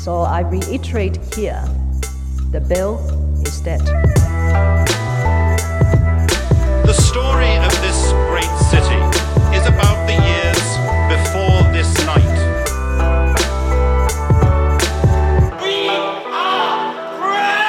So I reiterate here the bill is dead. The story of this great city is about the years before this night. We are free!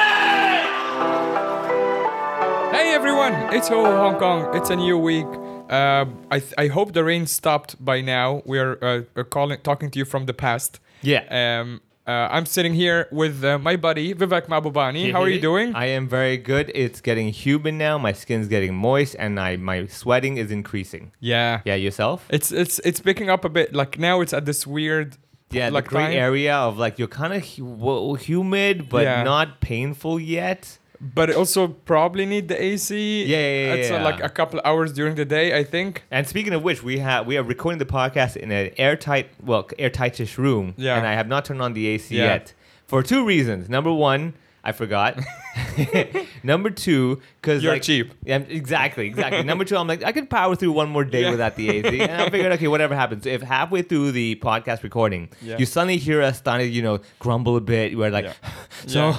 Hey everyone, it's Ho Ho Hong Kong. It's a new week. Uh, I th- I hope the rain stopped by now. We're uh, uh, calling talking to you from the past. Yeah. Um. Uh, I'm sitting here with uh, my buddy Vivek Mahbubani. How are you doing? I am very good. It's getting humid now. My skin's getting moist, and I my sweating is increasing. yeah. Yeah, yourself? It's it's it's picking up a bit. Like now, it's at this weird. Yeah, like gray time. area of like you're kind of hu- humid, but Yeah. not painful yet. But also probably need the AC. Yeah, yeah, yeah, It's uh, yeah. like a couple hours during the day, I think. And speaking of which, we have we are recording the podcast in an airtight, well, airtightish room. Yeah. And I have not turned on the AC Yeah. yet for two reasons. Number one, I forgot. Number two, because You're like, cheap. Yeah, exactly, exactly. Number two, I'm like, I could power through one more day Yeah. without the AC, and I figured, okay, whatever happens. If halfway through the podcast recording, Yeah. you suddenly hear us starting, you know, grumble a bit, we're like, Yeah. so,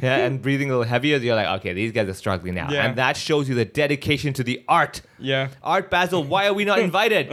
yeah, and breathing a little heavier, you're like, okay, these guys are struggling now, and that shows you the dedication to the art. Yeah. Art Basel, why are we not invited?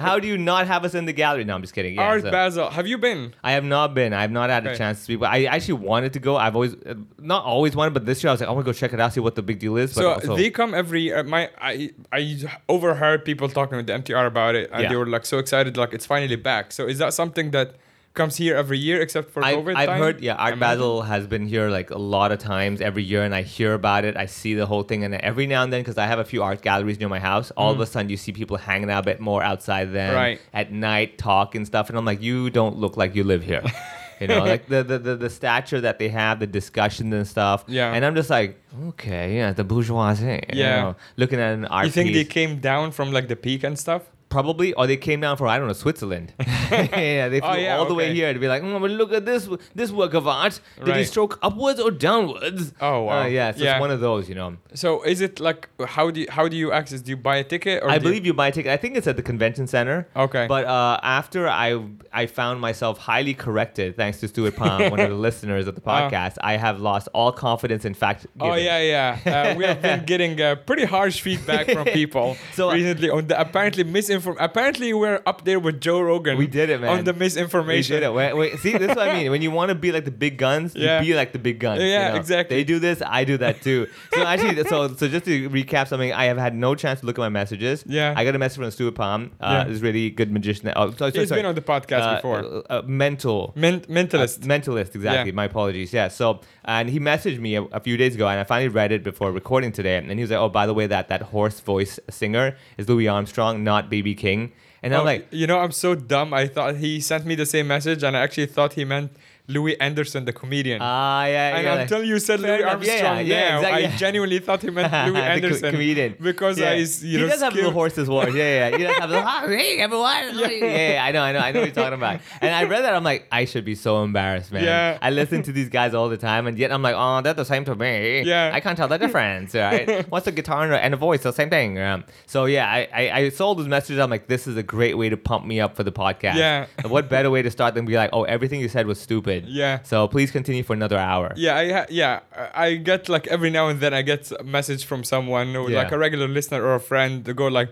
How do you not have us in the gallery? No, I'm just kidding. Yeah, Art so- Basel. Have you been? I have not been. I have not had a chance to speak. But I actually wanted to go. I've always, uh, not always wanted, but this year I was like, I want to go check it out, see what the big deal is. But So also, they come every year. My I I overheard people talking with the MTR about it, and Yeah. they were like so excited, like it's finally back. So is that something that comes here every year, except for I, COVID? I've time? heard, yeah, Art Imagine? Basel has been here like a lot of times every year, and I hear about it. I see the whole thing, and every now and then, because I have a few art galleries near my house, all of a sudden you see people hanging out a bit more outside Mm. Right. at night, talk and stuff, and I'm like, you don't look like you live here. You know, like the, the, the, the stature that they have, the discussion and stuff. Yeah. And I'm just like, okay, yeah, the bourgeoisie. you Yeah. know, looking at an art You think piece. they came down from like the peak and stuff? Probably, or they came down from I don't know Switzerland. yeah, they flew Oh, yeah, all the way okay. here to be like, mm, look at this this work of art. Did he stroke upwards or downwards? Oh, wow. Uh, yeah, so Yeah. it's one of those, you know. So is it like how do you, how do you access? Do you buy a ticket? Or I believe you buy a ticket. I think it's at the convention center. Okay. But uh, after I I found myself highly corrected, thanks to Stuart Palm, one of the listeners of the podcast, I have lost all confidence in fact. Oh yeah, yeah. Uh, we have been getting uh, pretty harsh feedback from people So, uh, recently on the apparently misinform. Apparently, we're up there with Joe Rogan. We did it, man. On the misinformation. We misinformation. did it. Wait, wait, see, this is what I mean. When you want to be like the big guns, Yeah. you be like the big guns. you Yeah, know? exactly. They do this, I do that too. So actually, so so just to recap something, I have had no chance to look at my messages. Yeah. I got a message from Stuart Palm. Uh, Yeah. This really good magician. Oh, sorry, He's sorry. been on the podcast Uh, before. Uh, uh, mental. Men- mentalist. Uh, mentalist, exactly. Yeah. My apologies. Yeah. So, and he messaged me a, a few days ago, and I finally read it before recording today. And he was like, "Oh, by the way, that that hoarse voice singer is Louis Armstrong, not BB King." And I'm Oh, like, you know, I'm so dumb. I thought he sent me the same message, and I actually thought he meant Louie Anderson, the comedian. "Ah, yeah." and yeah, until like- you said Louis Armstrong yeah, yeah, now, exactly, I genuinely thought he meant Louie The co- Anderson comedian. because. I, you he know, does have little horse's voice. Yeah, yeah. He does have little, "Ah, hey, everyone. Yeah, yeah, I know, I know, I know what you're talking about. And I read that, I'm like, I should be so embarrassed, man. Yeah. I listen to these guys all the time, and yet I'm like, oh, they're the same to me. Yeah. I can't tell the difference, right? What's the guitar and a voice? The same thing. Um, so yeah, I, I, I saw those messages. I'm like, this is a great way to pump me up for the podcast. Yeah. And what better way to start than be like, oh, everything you said was stupid. Yeah. So please continue for another hour. Yeah, I ha- yeah, I get like every now and then I get a message from someone or like a regular listener or a friend to go like,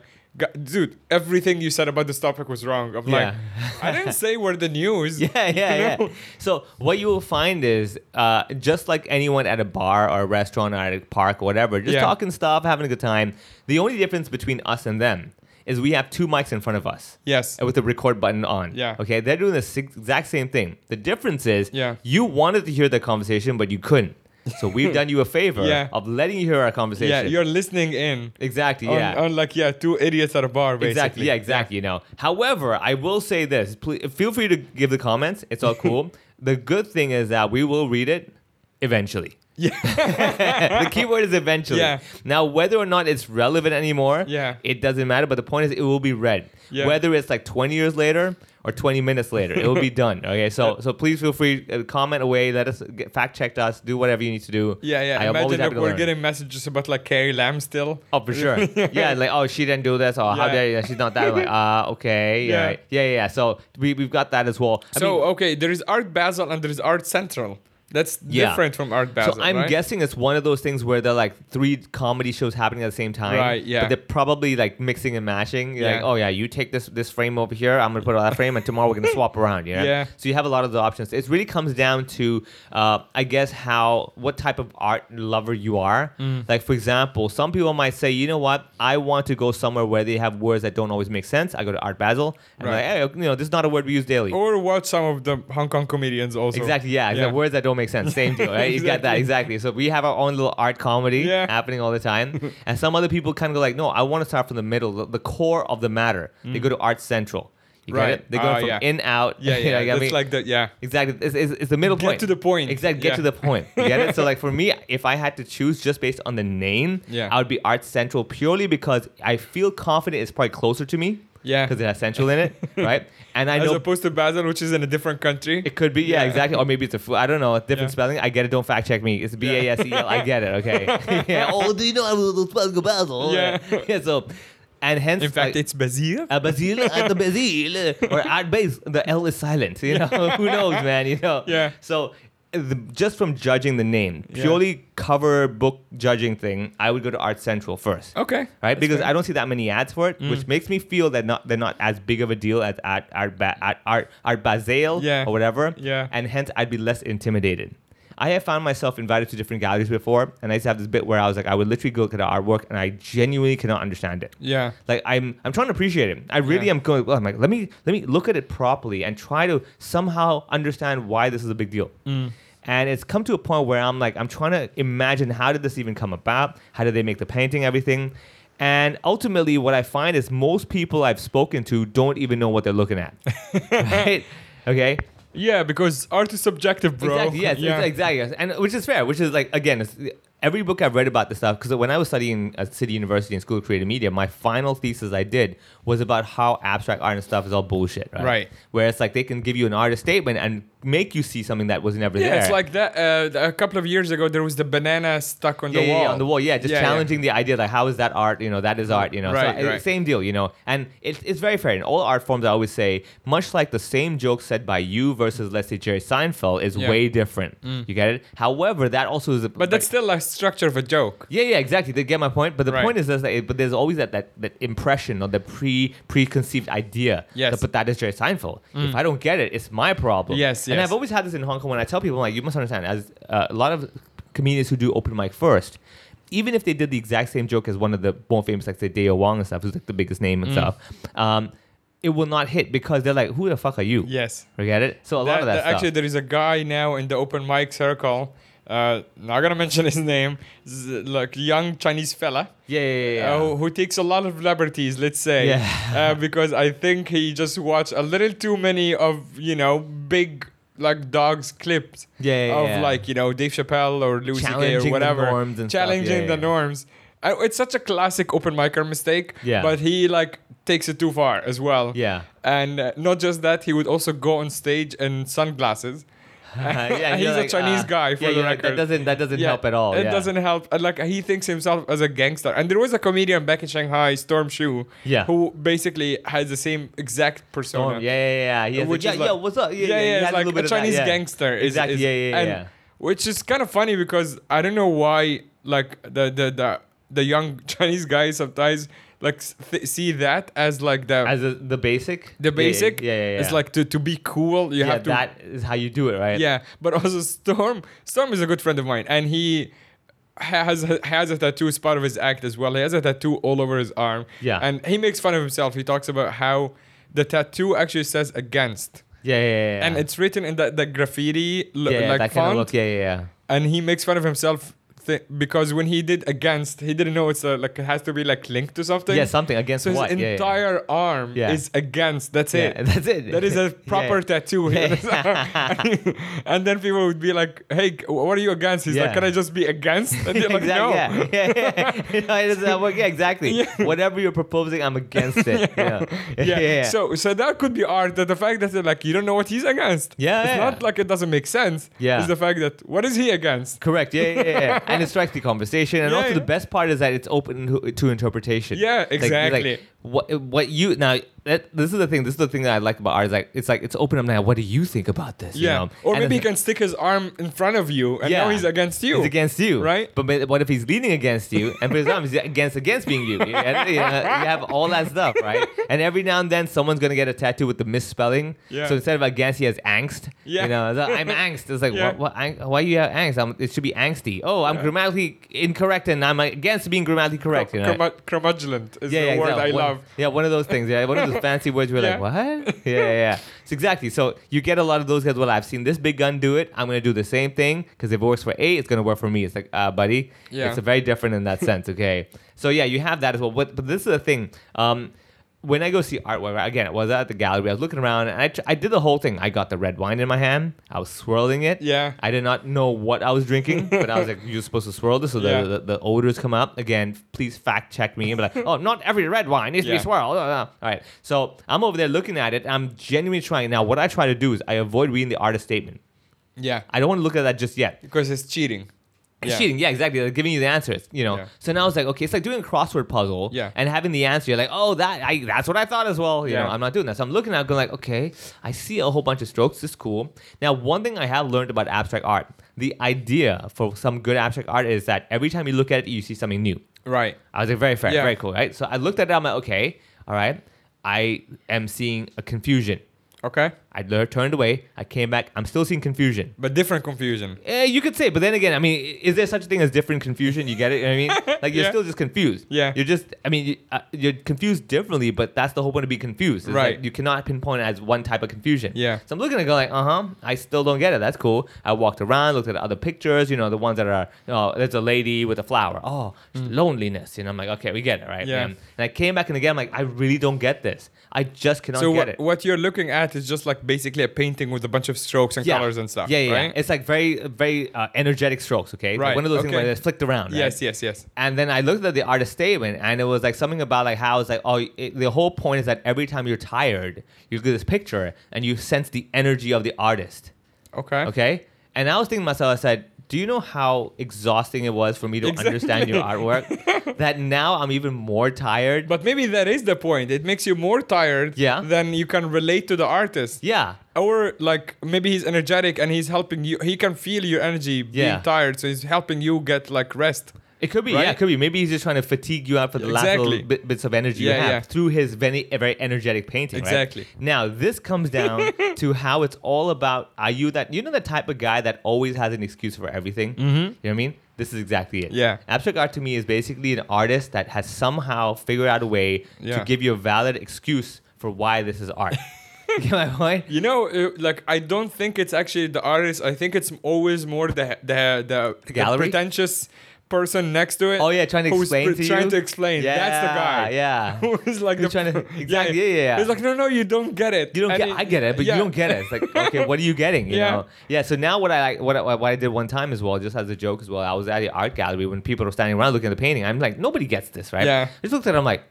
dude, everything you said about this topic was wrong. I'm like, I didn't say we're the news. Yeah, yeah, you yeah. So what you will find is, uh, just like anyone at a bar or a restaurant or at a park or whatever, just Yeah. talking stuff, having a good time. The only difference between us and them is we have two mics in front of us. Yes. and With the record button on. Yeah. Okay, they're doing the exact same thing. The difference is, Yeah. you wanted to hear the conversation, but you couldn't. So we've done you a favor Yeah. of letting you hear our conversation. Yeah, you're listening in. exactly. Yeah. on like yeah, two idiots at a bar basically. Exactly. Yeah, exactly. You know. However, I will say this. Please, feel free to give the comments. It's all cool. the good thing is that we will read it. eventually. Yeah. the keyword is eventually. Yeah. Now, whether or not it's relevant anymore, Yeah. it doesn't matter. But the point is, it will be read. Yeah. Whether it's like 20 years later or 20 minutes later, it will be done. Okay, so so please feel free uh, comment away, let us get, fact check us, do whatever you need to do. Yeah, yeah. I Imagine that to we're getting messages about like Carrie Lam still. Oh, for sure. yeah, like oh, she didn't do this. Oh, how Yeah. dare you? She's not that. Like, ah, okay, yeah, Yeah. yeah, yeah, yeah. So we we've got that as well. I So mean, okay, there is Art Basel and there is Art Central. That's Yeah. different from Art Basel. so I'm right? guessing it's one of those things where they're like three comedy shows happening at the same time. Right, yeah. But they're probably like mixing and mashing. You're Like, oh yeah, you take this this frame over here. I'm gonna put on that frame, and tomorrow we're gonna swap around. You know? Yeah. So you have a lot of the options. It really comes down to, uh, I guess, how what type of art lover you are. Mm. Like for example, some people might say, you know what, I want to go somewhere where they have words that don't always make sense. I go to Art Basel, and Right. like, hey, you know, this is not a word we use daily. Or watch some of the Hong Kong comedians also. Exactly, yeah, Yeah. The words that don't make sense. Same deal, right? You got that, exactly. So we have our own little art comedy Yeah. happening all the time. and some other people kind of go like, no, I want to start from the middle, the, the core of the matter. They go to Art Central. You get Mm. Right. it? They go Ah, from yeah. in, out. Yeah, you know, yeah. you get That's like the yeah. Exactly. It's, it's, it's the middle Get point. Get to the point. Exactly. Get Yeah. to the point. You get it? So, like, for me, if I had to choose just based on the name, Yeah. I would be Art Central purely because I feel confident it's probably closer to me. Yeah. Because it has Central in it, right? And I As know opposed to Basel, which is in a different country. it could be, yeah, Yeah. exactly. Or maybe it's a food. I don't know. Different Yeah. spelling. I get it. Don't fact check me. It's B A S E L. I get it. Okay. yeah. Oh, do you know how to spell Basil? Yeah. yeah. So, and hence, in fact, like, it's Basile. a Basil at the Basil or at base, the L is silent. You know, who knows, man? You know. Yeah. So, the, just from judging the name, Yeah. purely cover book judging thing, I would go to Art Central first Okay. right? Because fair. I don't see that many ads for it, mm. which makes me feel that not they're not as big of a deal as at Art ba- at Art Art Basel Yeah. or whatever. Yeah. and hence I'd be less intimidated. I have found myself invited to different galleries before, and I used to have this bit where I was like, I would literally go look at the artwork, and I genuinely cannot understand it. Yeah. Like I'm, I'm trying to appreciate it. I really Yeah. am going. Well, I'm like, let me, let me look at it properly and try to somehow understand why this is a big deal. Mm. And it's come to a point where I'm like, I'm trying to imagine how did this even come about? How did they make the painting? Everything. And ultimately, what I find is most people I've spoken to don't even know what they're looking at. right? Okay. Yeah, because art is subjective, bro. Exactly. Yes. Yeah. Exactly. And which is fair. Which is like again, it's, every book I've read about this stuff because when I was studying at City University in School of Creative Media, my final thesis I did was about how abstract art and stuff is all bullshit. Right. Right. Where it's like they can give you an artist statement and make you see something that was never Yeah, there. it's like that. Uh, a couple of years ago, there was the banana stuck on yeah, the wall. yeah, on the wall. Yeah, just Yeah, challenging the idea like how is that art? You know, that is art. You know, Right, so, uh, right. same deal. You know, and it's it's very fair in all art forms. I always say, much like the same joke said by you versus let's say Jerry Seinfeld is. Mm. way different. You get it? However, that also is. A, But that's still a structure of a joke. yeah, yeah, exactly. They get my point. But the Right. point is this, that, but there's always that, that, that impression or the pre preconceived idea. Yes. Mm. That, but that is Jerry Seinfeld. If I don't get it, it's my problem. Yes, And. I've always had this in Hong Kong when I tell people, like, you must understand, as uh, a lot of comedians who do open mic first, even if they did the exact same joke as one of the more famous, like say Dayo Wong and stuff, who's like the biggest name Mm. and stuff, um, it will not hit because they're like, who the fuck are you? Yes. Forget it. So a lot of that, that- stuff. actually, there is a guy now in the open mic circle. Uh, not gonna mention his name. Z- like young Chinese fella yeah, yeah, yeah. yeah. uh, who, who takes a lot of liberties. Let's say, Yeah. uh, because I think he just watched a little too many of you know big like dogs clips Yeah, yeah, of yeah. like you know Dave Chappelle or Louis C.K. Or the whatever, norms and challenging the norms. Uh, it's such a classic open micer mistake. Yeah. But he like takes it too far as well. Yeah. And uh, not just that, he would also go on stage in sunglasses. yeah, he's you're a Chinese uh, guy, for yeah, the record. that doesn't that doesn't help at all. It doesn't help. Like he thinks himself as a gangster. And there was a comedian back in Shanghai, Storm Shu, Yeah. who basically has the same exact persona. Oh, yeah, yeah, yeah. He has Which a, is yeah, like- yeah, what's up? Yeah, yeah, yeah, it's like a that, Chinese yeah. gangster. is- Exactly, is- yeah, yeah, and yeah. Which is kind of funny because I don't know why, like the the the, the young Chinese guys sometimes like th- see that as like the As a, the basic? the basic. Yeah, yeah, yeah. yeah. It's like to, to be cool, you yeah, have to that is how you do it, right? yeah, but also Storm. Storm is a good friend of mine, and he has has a tattoo as part of his act as well. He has a tattoo all over his arm. Yeah. and he makes fun of himself. He talks about how the tattoo actually says against, Yeah, yeah, yeah. yeah. and it's written in that the graffiti l- yeah, yeah, like that font. kind of look. Yeah, yeah, yeah. And he makes fun of himself thi- because when he did against, he didn't know it's a, like it has to be like linked to something. Yeah, something against So his what? Yeah, yeah. entire arm Yeah. is against. That's it. that's it. That is a proper tattoo. and then people would be like, "Hey, what are you against?" He's like, "Can I just be against?" And they're like, "No." exactly. Yeah, yeah, yeah. You know, it doesn't work. Yeah, exactly. Whatever you're proposing, I'm against it. Yeah. yeah. So so that could be art. That the fact that they're like you don't know what he's against. Yeah, It's yeah. not like it doesn't make sense. Yeah. It's the fact that what is he against? Correct. Yeah, yeah, yeah. And it strikes the conversation. And Yeah, also, yeah. the best part is that it's open to, interpretation. Yeah, Like- like, exactly. what what you now? That, this is the thing. This is the thing that I like about art. Is like it's like it's open up now. What do you think about this? you Yeah. know? Or And maybe he can stick his arm in front of you and now he's against you. He's against you, Right? But what if he's leaning against you and his arm, he's against against being you? You, you know, you have all that stuff, right? And every now and then, someone's gonna get a tattoo with the misspelling. Yeah. So instead of against, he has angst. Yeah. You know, like, I'm angst. It's like, Yeah. what? what why you have angst? I'm, it should be angsty. Oh, I'm grammatically incorrect, and I'm against being grammatically correct. You know. Crumudgelant is Yeah, the yeah, word exactly. I One- love. Yeah, one of those things. Yeah, one of those fancy words. We're Yeah. like, what? Yeah, yeah, yeah. So exactly. So you get a lot of those guys. Well, I've seen this big gun do it. I'm gonna do the same thing because if it works for A, it's gonna work for me. It's like, uh, buddy, Yeah. it's very different in that sense. Okay. So yeah, you have that as well. But but this is the thing. Um, when I go see artwork, again, I was at the gallery. I was looking around, and I, tr- I did the whole thing. I got the red wine in my hand. I was swirling it. Yeah. I did not know what I was drinking, but I was like, "You're supposed to swirl this so Yeah. the, the the odors come up." Again, please fact check me. But like, oh, not every red wine needs to be swirled. Oh. oh, oh. All right. So I'm over there looking at it. I'm genuinely trying. Now, what I try to do is I avoid reading the artist statement. Yeah. I don't want to look at that just yet. Because it's cheating. Yeah. cheating. Yeah, exactly. They're giving you the answers, you know. Yeah. So now it's like, okay, it's like doing a crossword puzzle Yeah. and having the answer. You're like, oh, that I that's what I thought as well. You Yeah. know, I'm not doing that. So I'm looking at it going like, okay, I see a whole bunch of strokes. This is cool. Now, one thing I have learned about abstract art, the idea for some good abstract art is that every time you look at it, you see something new. Right. I was like, very fair, very cool, right? So I looked at it, I'm like, okay, all right. I am seeing a confusion. Okay. I turned away. I came back. I'm still seeing confusion. But different confusion. Eh, you could say, but then again, I mean, is there such a thing as different confusion? You get it? You know what I mean, like you're Yeah. still just confused. Yeah. You're just, I mean, you, uh, you're confused differently, but that's the whole point to be confused. It's Right. Like you cannot pinpoint it as one type of confusion. Yeah. So I'm looking at it going like, uh huh. I still don't get it. That's cool. I walked around, looked at other pictures. You know, the ones that are, Oh, there's a lady with a flower. Oh, loneliness. You know, I'm like, okay, we get it, right? Mm. Yeah. And, and I came back and again, I'm like, I really don't get this. I just cannot so get what, it. what you're looking at is just like basically a painting with a bunch of strokes and colors and stuff. Yeah, yeah, right? yeah. It's like very, very uh, energetic strokes. Okay, It's like Right, one of those things where it's flicked around. right? Yes, yes, yes. And then I looked at the artist statement, and it was like something about like how it's like, oh, it, the whole point is that every time you're tired, you look at this picture and you sense the energy of the artist. Okay. Okay, and I was thinking to myself, I said, do you know how exhausting it was for me to Exactly. understand your artwork? that now I'm even more tired. But maybe that is the point. It makes you more tired Yeah. than you can relate to the artist. yeah, Or like maybe he's energetic and he's helping you. He can feel your energy being tired, so he's helping you get like rest. It could be, Right? yeah, it could be. Maybe he's just trying to fatigue you out for the last Exactly. little bit, bits of energy Yeah, you have yeah. through his very, very energetic painting. right? Exactly. Now this comes down to how it's all about. Are you that? You know the type of guy that always has an excuse for everything. Mm-hmm. You know what I mean? This is exactly it. Yeah. Abstract art to me is basically an artist that has somehow figured out a way Yeah. to give you a valid excuse for why this is art. you get my point? You know, uh, like I don't think it's actually the artist. I think it's always more the the the, the gallery? pretentious person next to it. Oh yeah, trying to explain to trying you. to explain. That's the guy. Yeah. Who's like the trying to- exactly, yeah, yeah, yeah. He's like, no, no, you don't get it. You don't And get. he- I get it, but yeah. you don't get it. It's like, okay, what are you getting? You Yeah. know? Yeah. So now what I like, what I, what I did one time as well, just as a joke as well. I was at the art gallery when people were standing around looking at the painting. I'm like, nobody gets this, right? Yeah. I just looked at it. I'm like,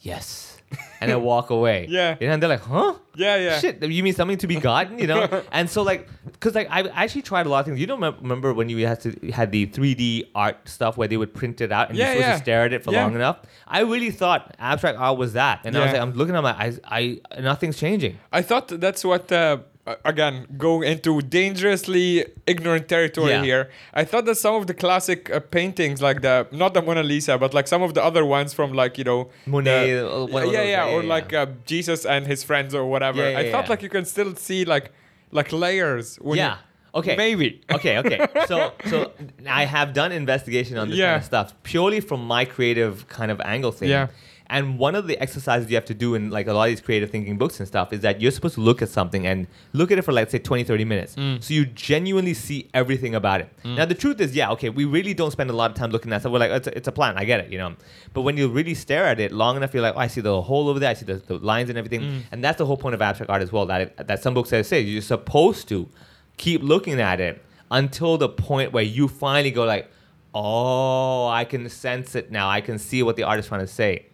yes, and I walk away. Yeah. You know, and they're like, huh? Yeah, yeah. Shit, you mean something to be gotten, you know? and so like, cause like I actually tried a lot of things. You don't mem- remember when you had to had the 3D art stuff where they would print it out and Yeah, you're supposed yeah. to stare at it for Yeah. long enough? I really thought abstract art was that, and I was like, I'm looking at my eyes, I nothing's changing. I thought that's what. Uh, uh, again, going into dangerously ignorant territory Yeah. here. I thought that some of the classic uh, paintings, like the not the Mona Lisa, but like some of the other ones from like you know Monet, the- uh, yeah, yeah, yeah, or yeah, like. Uh, Jesus and his friends or whatever. I thought like you can still see like like layers. When Yeah. You, Okay. Maybe. okay, okay. So, so I have done investigation on this kind of stuff purely from my creative kind of angle thing. Yeah. And one of the exercises you have to do in like a lot of these creative thinking books and stuff is that you're supposed to look at something and look at it for like say 20, 30 minutes. Mm. So you genuinely see everything about it. Now the truth is, yeah, okay, we really don't spend a lot of time looking at stuff. We're like, it's a, it's a plan, I get it, you know. But when you really stare at it long enough, you're like, oh, I see the hole over there, I see the, the lines and everything. Mm. And that's the whole point of abstract art as well. That it, that some books say you're supposed to keep looking at it until the point where you finally go like, oh, I can sense it now. I can see what the artist trying to say,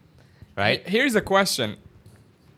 right? Here's a question: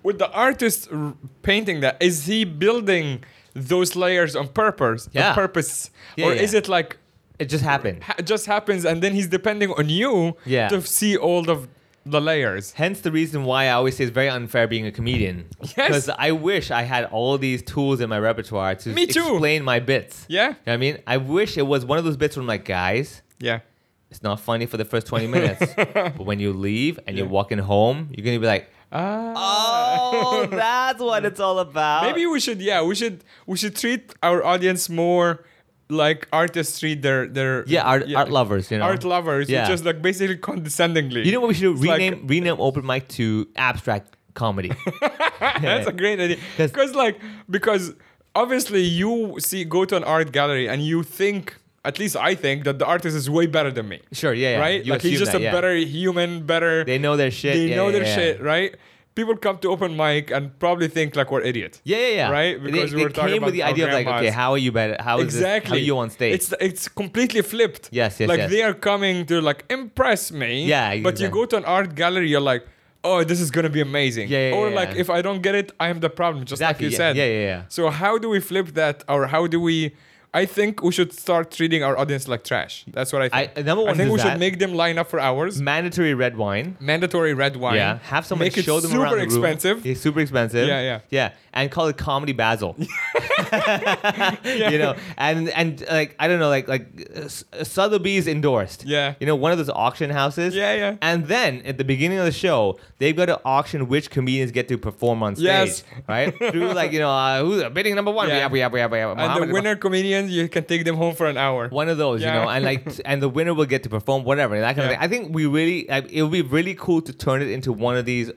With the artist r- painting that, is he building those layers on purpose? on Yeah. purpose, Yeah, or yeah. is it like It just happened. ha- it just happens and then he's depending on you Yeah. to see all of the layers? Hence the reason why I always say it's very unfair being a comedian. Yes. Because I wish I had all these tools in my repertoire to Me too. explain my bits. Yeah. You know I mean? I wish it was one of those bits where I'm like, guys, Yeah. It's not funny for the first 20 minutes. but when you leave and you're walking home, you're going to be like, Ah. oh, that's what it's all about. Maybe we should. Yeah, we should. We should treat our audience more like artists treat their their Yeah, art, art lovers, you know. art lovers. Yeah. Just like basically condescendingly. You know what we should do? It's like- rename rename open mic to abstract comedy. That's a great idea. Because like because obviously you see go to an art gallery and you think at least I think that the artist is way better than me. Sure, yeah, yeah. Right? You like he's just that, a yeah. better human, better They know their shit. they yeah, know their shit, right? People come to open mic and probably think like we're idiots. Yeah, yeah, yeah. Right? Because they, we're talking came with the idea of like, okay, how are you better? How is exactly. this? How are you on stage? It's it's completely flipped. Yes, yes, Like yes. they are coming to like impress me. Yeah, exactly. But you go to an art gallery, you're like, oh, this is gonna be amazing. Yeah, yeah, or like if I don't get it, I am the problem. Just Exactly, like you said. yeah, yeah, yeah. So how do we flip that, or how do we? I think we should start treating our audience like trash. That's what I think. I- number one I think we that- should make them line up for hours. Mandatory red wine. Mandatory red wine. Yeah, have someone make show it them super around the room. expensive. Super expensive. Yeah, yeah. yeah, and call it comedy Basil. You know, and and like I don't know, like like uh, Sotheby's endorsed. Yeah. you know, one of those auction houses. Yeah, yeah. And then at the beginning of the show, they've got to auction which comedians get to perform on stage. Yes. right through like you know uh, who's bidding number one. Yeah. We have, we have, we have, we have. And Muhammad- the winner comedians, you can take them home for an hour. One of those, Yeah. you know, and like, and the winner will get to perform whatever that kind of thing. I think we really, like, it would be really cool to turn it into one of these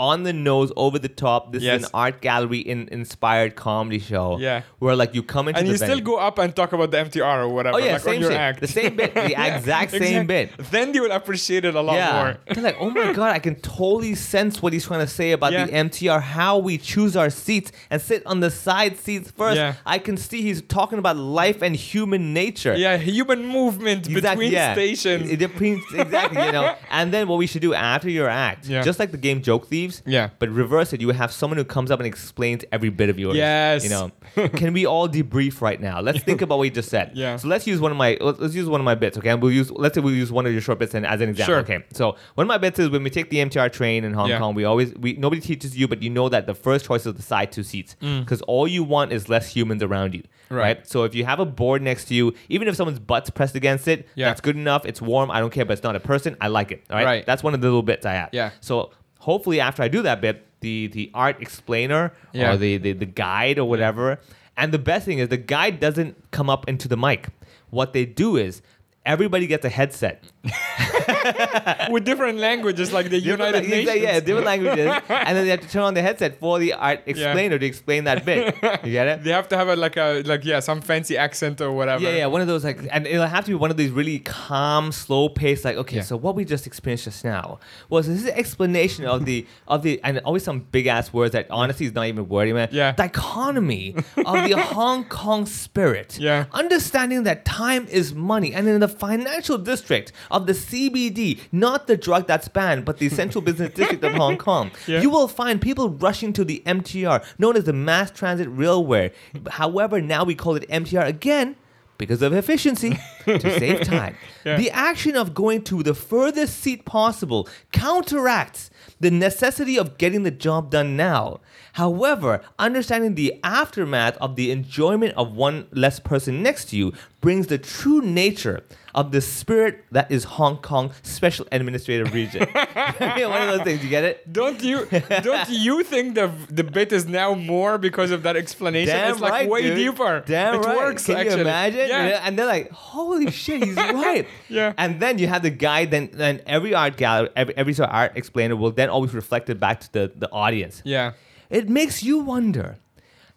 on the nose, over the top. This is an art gallery in, inspired comedy show. Yeah. where like you come into the and you still go up and talk about the MTR or whatever. Oh yeah, like on same your shit. act. The same bit, the exact same Exact- bit. Then you will appreciate it a lot Yeah, more. they're like, oh my god, I can totally sense what he's trying to say about Yeah. the MTR, how we choose our seats and sit on the side seats first. Yeah. I can see he's talking about life and human nature. Yeah, human movement between stations. I- between- exactly, you know. And then what we should do after your act, Yeah. just like the game Joke Thieves, Yeah. but reverse it. You have someone who comes up and explains every bit of yours. Yes. You know, can we all debrief right now? Let's think about what you just said. Yeah. So let's use one of my let's let's use one of my bits, okay? And we'll use let's say we'll use one of your short bits and as an example. Sure. Okay. So one of my bits is when we take the MTR train in Hong Yeah. Kong, we always we nobody teaches you, but you know that the first choice is the side two seats Mm. because all you want is less humans around you. Right. right? So if you have a board next to you, even if someone's butt's pressed against it, Yeah. that's good enough. It's warm. I don't care, but it's not a person. I like it. All right. Right. That's one of the little bits I have. Yeah. So hopefully after I do that bit, the the art explainer Yeah. or the, the the guide or whatever. And the best thing is the guide doesn't come up into the mic. What they do is everybody gets a headset. with different languages like the Different United Nations. Yeah, different languages. and then they have to turn on the headset for the art explainer to explain that bit. You get it? They have to have a like a like yeah some fancy accent or whatever. Yeah, yeah, one of those like, and it'll have to be one of these really calm, slow paced. Like, okay, Yeah. so what we just experienced just now was this explanation of the of the and always some big ass words that honestly is not even wordy, man. Yeah. dichotomy of the Hong Kong spirit. Yeah. understanding that time is money, and in the financial district of the CBD, not the drug that's banned, but the central business district of Hong Kong, Yeah. you will find people rushing to the MTR, known as the Mass Transit Railway. However, now we call it MTR again because of efficiency to save time. Yeah. The action of going to the furthest seat possible counteracts the necessity of getting the job done now. However, understanding the aftermath of the enjoyment of one less person next to you brings the true nature of the spirit that is Hong Kong Special Administrative Region. One of those things. You get it? Don't you don't you think the the bit is now more because of that explanation? Damn it's like right, way dude. deeper. Damn it right. works Can actually. you imagine? Yeah. And they're like, "Holy shit, he's right." Yeah. And then you have the guy. Then then every art gallery, every every sort of art explainer will then always reflect it back to the the audience. Yeah. It makes you wonder.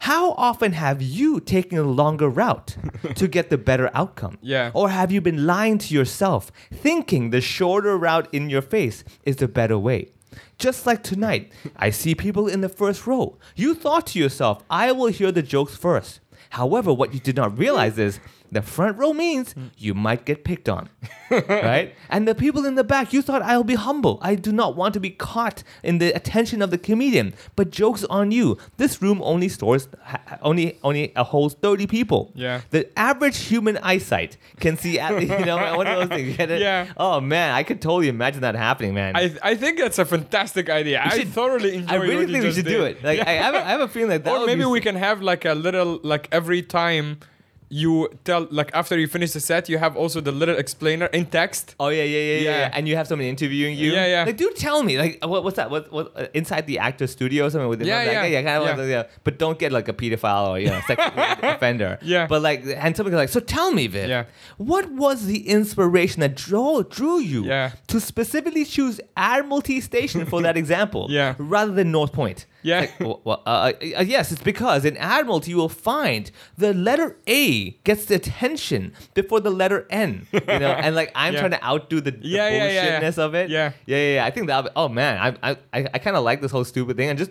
How often have you taken a longer route to get the better outcome? Yeah. Or have you been lying to yourself, thinking the shorter route in your face is the better way? Just like tonight, I see people in the first row. You thought to yourself, I will hear the jokes first. However, what you did not realize is the front row means you might get picked on. right? And the people in the back, you thought I'll be humble. I do not want to be caught in the attention of the comedian. But jokes on you. This room only stores only only uh, holds 30 people. Yeah. The average human eyesight can see at you know one of those things. Yeah. Oh man, I could totally imagine that happening, man. I, I think that's a fantastic idea. I should- thoroughly enjoy I really think we should do it. Like I, have a, I have a feeling like that. or maybe be we can have like a little like every time you tell like after you finish the set you have also the little explainer in text Oh yeah, yeah, yeah, yeah, Yeah. yeah. And you have someone interviewing you. Yeah, yeah. Like, dude, tell me, like, what, what's that? What, what? Uh, inside the actor studio or something? With Yeah, like, yeah, yeah, kind of yeah. Like, yeah. But don't get like a pedophile or you know, sex offender. Yeah. But like, and somebody like, so tell me, Viv. Yeah. What was the inspiration that drew drew you Yeah. to specifically choose Admiralty Station for that example? Yeah. Rather than North Point. Yeah. Like, well, well, uh, uh, yes, it's because in Admiralty you will find the letter A gets the attention before the letter N. You know, and like I'm Yeah. trying to outdo the, the Yeah, yeah, yeah, yeah. of it. Yeah. yeah, yeah. yeah. I think that. Oh man, I I I, kind of like this whole stupid thing, and just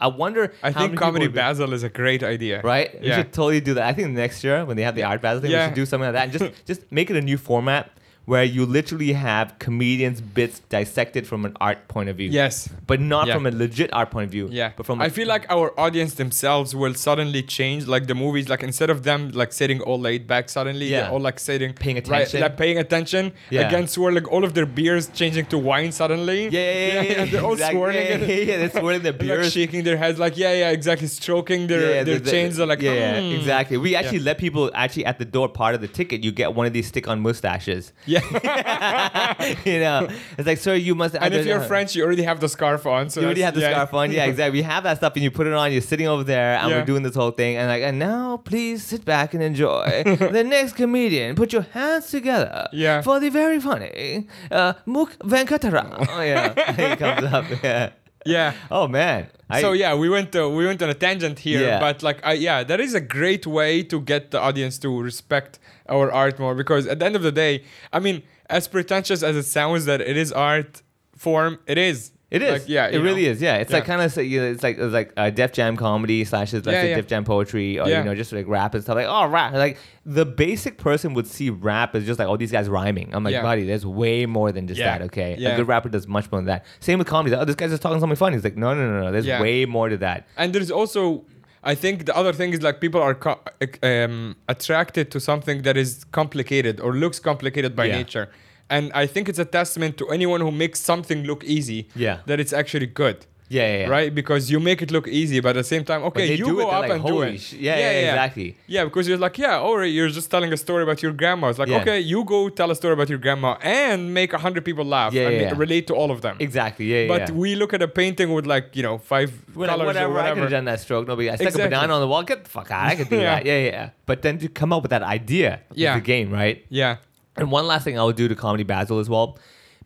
I wonder. I think comedy basil is a great idea Right, we yeah should totally do that. I think next year when they have the art battle thing, we should do something like that, and just just make it a new format where you literally have comedians' bits dissected from an art point of view. yes but not Yeah. from a legit art point of view. yeah but from i feel like our audience themselves will suddenly change like the movies like instead of them like sitting all laid back suddenly Yeah. all like sitting Paying attention. right, like paying attention Yeah. again swirling like, all of their beers changing to wine suddenly Yeah, yeah, yeah, yeah. and they're all exactly. swirling Yeah, yeah, yeah, they're swirling their like beers. shaking their heads like yeah yeah exactly stroking their their the- chains are like yeah, yeah, "Hmm." exactly. We actually let people actually at the door part of the ticket. You get one of these stick-on mustaches. yeah you know, it's like, sir, you must. and if you're French you already have the scarf on so you already have the yeah. scarf on. Yeah, exactly. We have that stuff, and you put it on. You're sitting over there, and Yeah. we're doing this whole thing. And like, and now please sit back and enjoy the next comedian. Put your hands together. Yeah. For the very funny uh, Muk. Oh yeah, he comes up. Yeah. yeah Oh man. I- so yeah, we went to, we went on a tangent here, Yeah. but like I, yeah, that is a great way to get the audience to respect our art more because at the end of the day, I mean, as pretentious as it sounds that it is art form, it is. It is. Like, yeah, it you really know. is. Yeah, it's like kind of you know, it's like it's like uh, Def Jam comedy slash let's Yeah, yeah. Def Jam poetry or Yeah. you know just like rap and stuff. Like oh rap, like the basic person would see rap as just like oh these guys rhyming. I'm like Yeah. buddy, there's way more than just Yeah. that. Okay, Yeah. a good rapper does much more than that. Same with comedy. Oh this guy's just talking something funny. He's like no no no no. There's Yeah. way more to that. And there's also, I think the other thing is like people are co- um, attracted to something that is complicated or looks complicated by Yeah. nature. And I think it's a testament to anyone who makes something look easy Yeah. that it's actually good. Yeah, yeah, yeah. Right? Because you make it look easy, but at the same time, okay, you do it, go they're up like, and do it. sh- yeah, yeah, exactly. Yeah, because you're like, yeah, all right, you're just telling a story about your grandma. It's like, Yeah. okay, you go tell a story about your grandma and make a hundred people laugh Yeah, and yeah, yeah. relate to all of them. Exactly. Yeah, yeah. But yeah. we look at a painting with like, you know, five like, colors whatever, or I could whatever. have done that stroke. Nobody, I stuck Exactly. a banana on the wall. Get the fuck out. I could do Yeah. that. Yeah, yeah, yeah. But then to come up with that idea Yeah. the game, right? yeah. And one last thing I would do to Comedy Basil as well,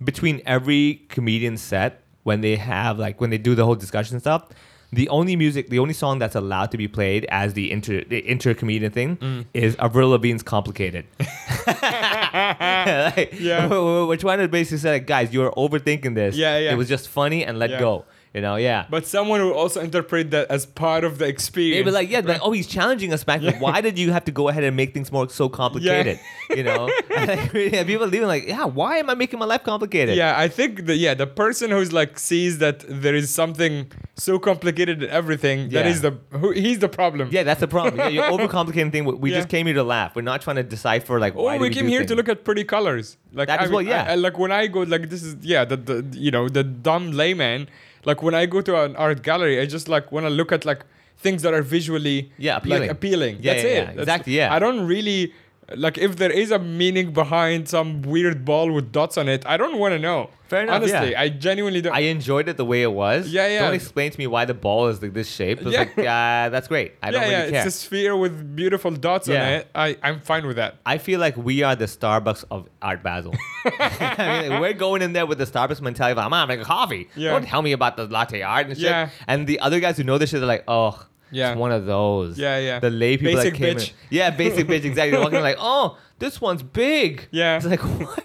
between every comedian set, when they have like when they do the whole discussion stuff, the only music, the only song that's allowed to be played as the inter the inter comedian thing Mm. is Avril Lavigne's "Complicated." like, Yeah. we're trying to basically say, like, guys, you're overthinking this. Yeah, yeah. It was just funny and let Yeah. go. You know, yeah. But someone will also interpret that as part of the experience. They'd be like, yeah, like, oh, he's challenging us back. Like, why did you have to go ahead and make things more so complicated? You know, like, yeah, people leaving like, yeah, why am I making my life complicated? Yeah, I think the yeah the person who's like sees that there is something so complicated in everything that Yeah. is the who, he's the problem. Yeah, that's the problem. Yeah, you're overcomplicating thing. We- We Yeah. just came here to laugh. We're not trying to decipher like oh, did we we came here things. to look at pretty colors. Like That I as well, yeah. I- I- like when I go, like this is yeah, the, the you know the dumb layman. Like when I go to an art gallery, I just like want to look at like things that are visually Yeah, like appealing. appealing. Yeah, That's yeah, it. yeah. That's- Exactly, yeah. I don't really Like if there is a meaning behind some weird ball with dots on it, I don't want to know. Fair enough, Honestly, yeah. I genuinely don't. I enjoyed it the way it was. Yeah, yeah. Don't explain to me why the ball is like this shape. It's Yeah. like, uh, that's great. I don't yeah, really yeah, care. it's a sphere with beautiful dots on Yeah. it. I, I'm fine with that. I feel like we are the Starbucks of Art Basel. I mean, like, we're going in there with the Starbucks mentality of, I'm having a coffee. Yeah. Don't tell me about the latte art and shit. Yeah. And the other guys who know this shit are like, oh, Yeah. it's one of those. Yeah, yeah. The lay people Basic that came bitch. in. Yeah, basic bitch, exactly. They're walking like, oh, this one's big. Yeah. It's like, what?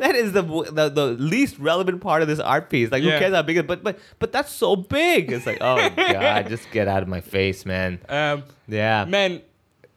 that is the, the the least relevant part of this art piece. Like, Yeah. who cares how big it is? But, but, but that's so big. It's like, oh, God, just get out of my face, man. Um, Yeah. man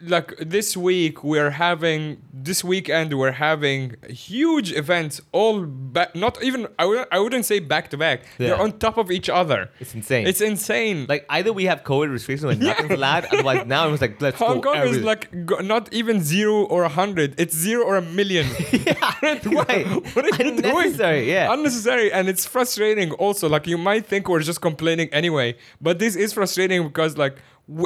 like this week we're having this weekend we're having huge events all back not even I wouldn't, I wouldn't say back to back they're on top of each other It's insane. it's insane Like either we have COVID restrictions like Yeah. nothing's allowed, otherwise now it was like let's Hong go Kong is like go, not even zero or a hundred it's zero or a million Yeah. right. what are you doing Unnecessary, yeah. unnecessary and it's frustrating also like you might think we're just complaining anyway but this is frustrating because like w-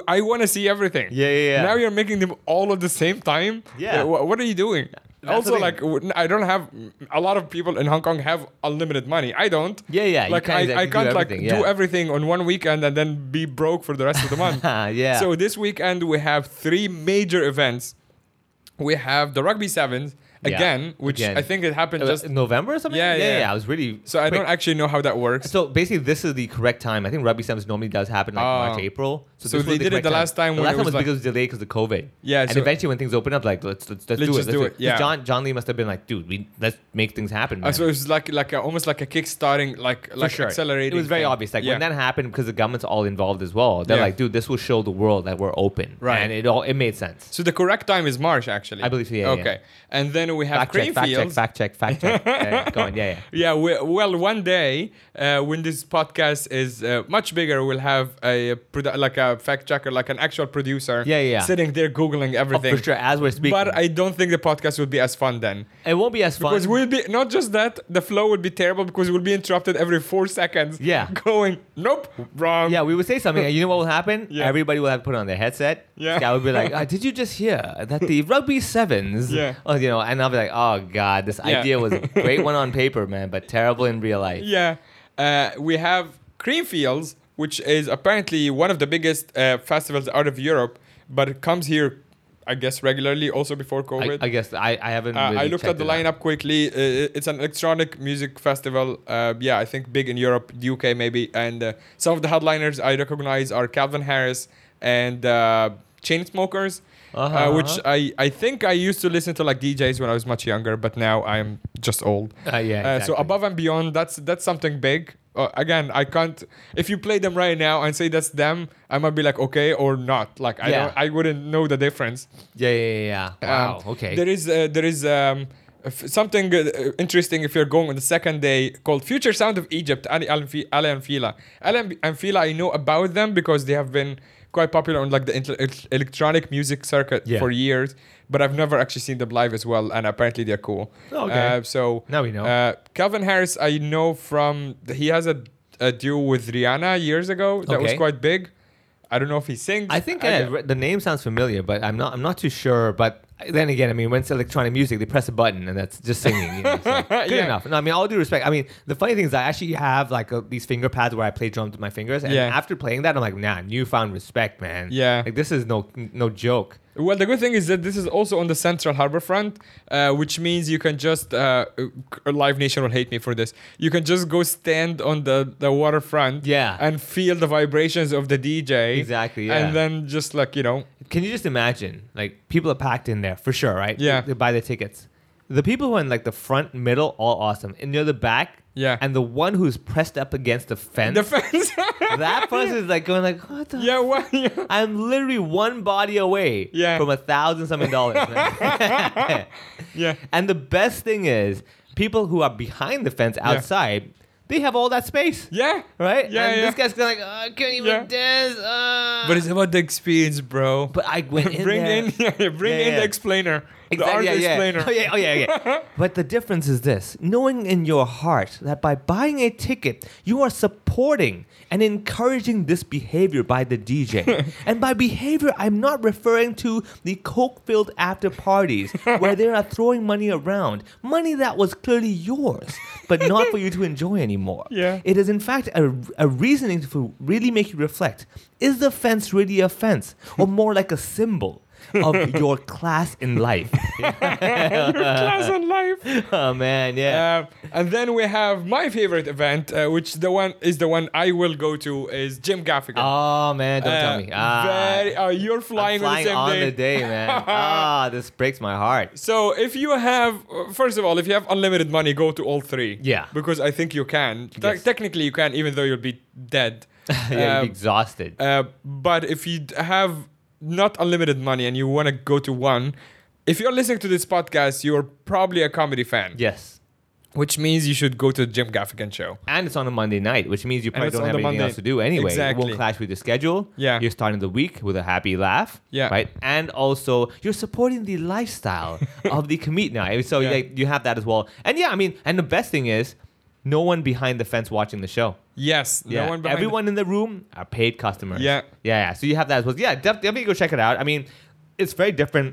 I want to see everything. Yeah, yeah, yeah. now you're making them all at the same time? Yeah. Wh- what are you doing? That's also like I don't have a lot of people in Hong Kong have unlimited money. I don't. Yeah, yeah, like I, exactly I can't like everything, do everything on one weekend and then be broke for the rest of the month. Ah, yeah. so this weekend we have three major events. We have the rugby sevens Yeah, again which again. I think it happened Uh, just in November or something. Yeah, yeah, yeah. I was really so I don't actually know how that works. So basically, this is the correct time. I think rugby sevens normally does happen like Oh. March, April. So this they was did it the last time The last it time was was like- because of delay because of COVID. Yeah, and so- eventually when things open up, like let's let's, let's, Let's do it. let's do it, it. yeah. John John Lee must have been like, dude, we let's make things happen. Uh, so it was like like a, almost like a kickstarting, like For like sure. accelerating. It was very thing. obvious. Like when that happened, because the government's all involved as well. They're like, dude, this will show the world that we're open. Right. And it all it made sense. So the correct time is March, actually. I believe so, yeah, Okay, and then we have Fact check, fact check, fact check, fact check. Uh, go on, yeah, yeah. Yeah, we, well, one day uh, when this podcast is uh, much bigger, we'll have a produ- like a fact checker, like an actual producer. Yeah, yeah. Sitting there googling Oh, everything. for sure, as we're speaking. But I don't think the podcast would be as fun then. it won't be as fun. Because we'll be not just that, the flow would be terrible because we'll be interrupted every four seconds. Yeah. Going, nope, wrong. Yeah, we would say something, and you know what will happen? Yeah. Everybody will have to put on their headset. Yeah. Guy would be like, uh, "Did you just hear that the rugby sevens? Yeah. Oh, you know, and I'll be like, "Oh God, this Yeah. idea was a great one on paper, man, but terrible in real life." Yeah. Uh, we have Creamfields, which is apparently one of the biggest uh, festivals out of Europe, but it comes here, I guess, regularly also before I, COVID. I guess I, I haven't. Uh, really I looked at checked the it out. lineup quickly. Uh, it's an electronic music festival. Uh, yeah, I think big in Europe, UK maybe. And uh, some of the headliners I recognize are Calvin Harris and uh, Chainsmokers, Uh-huh, uh, which uh-huh. I, I think I used to listen to like DJs when I was much younger, but now I'm just old. Uh, yeah. Uh, so above and beyond, that's that's something big. Uh, again, I can't. If you play them right now and say that's them, I might be like okay or not. Like I Yeah. don't, I wouldn't know the difference. Yeah, yeah, yeah. yeah. Wow. Um, okay. There is uh, there is um, something uh, interesting if you're going on the second day called Future Sound of Egypt. Ali Ali Anfi- Fila. Ali and- and Fila, I know about them because they have been quite popular on like the electronic music circuit Yeah. for years. But I've never actually seen them live as well, and apparently they're cool. Oh, okay. Uh, so Now we know. Uh, Calvin Harris, I know from he has a, a duo with Rihanna years ago that was quite big. I don't know if he sings. I think I- re- the name sounds familiar, but I'm not. I'm not too sure. But then again, I mean, when it's electronic music, they press a button and that's just singing. You know, so good Yeah. enough. No, I mean, all due respect. I mean, the funny thing is, I actually have like uh these finger pads where I play drums with my fingers, and Yeah. after playing that, I'm like, nah, newfound respect, man. Yeah. like this is no no joke. Well, the good thing is that this is also on the Central Harbor front, uh, which means you can just uh, uh, Live Nation will hate me for this. You can just go stand on the the waterfront, Yeah. and feel the vibrations of the DJ, Exactly, yeah. and then just like you know, Can you just imagine? Like people are packed in there for sure, right? Yeah. They, they buy the tickets. The people who are in like the front, middle, all awesome, and near the back, Yeah. And the one who's pressed up against the fence, the fence. that person is like going like, what the yeah, what? Yeah. I'm literally one body away Yeah. from a thousand something dollars. yeah. and the best thing is, people who are behind the fence outside, they have all that space. Yeah. Right? Yeah, and yeah. this guy's kind of like, "Uh, I can't even Yeah. dance. Uh. But it's about the experience, bro. But I went in bring there. in, yeah, bring Yeah, in yeah. the explainer, the Exactly, art yeah, yeah. Oh yeah, oh yeah, yeah. but the difference is this: knowing in your heart that by buying a ticket, you are supporting and encouraging this behavior by the DJ. and by behavior, I'm not referring to the coke-filled after parties where they are throwing money around, money that was clearly yours, but not for you to enjoy anymore. Yeah. It is in fact a, a reasoning to really make you reflect: Is the fence really a fence, or more like a symbol? Of your class in life. Your class in life. oh man, yeah. Um, and then we have my favorite event, uh, which the one is the one I will go to is Jim Gaffigan. oh man, don't tell Uh, me. Ah, very, uh, you're flying, flying on the same on the day, man. ah, this breaks my heart. So if you have, uh, first of all, if you have unlimited money, go to all three. Yeah. Because I think you can. Te- Yes. technically, you can, even though you'll be dead. yeah, be exhausted. Uh, but if you have not unlimited money and you want to go to one, if you're listening to this podcast, you're probably a comedy fan. yes. Which means you should go to the Jim Gaffigan show. And it's on a Monday night, which means you probably don't have anything Monday- else to do anyway. Exactly. It won't clash with your schedule. Yeah. You're starting the week with a happy laugh. Yeah. Right. And also, you're supporting the lifestyle of the comedian. So Yeah. like, you have that as well. And yeah, I mean, and the best thing is, no one behind the fence watching the show. Yes. Yeah, No one behind everyone in the room are paid customers. Yeah. yeah, yeah. So you have that as well. Yeah, def- definitely go check it out. I mean, it's very different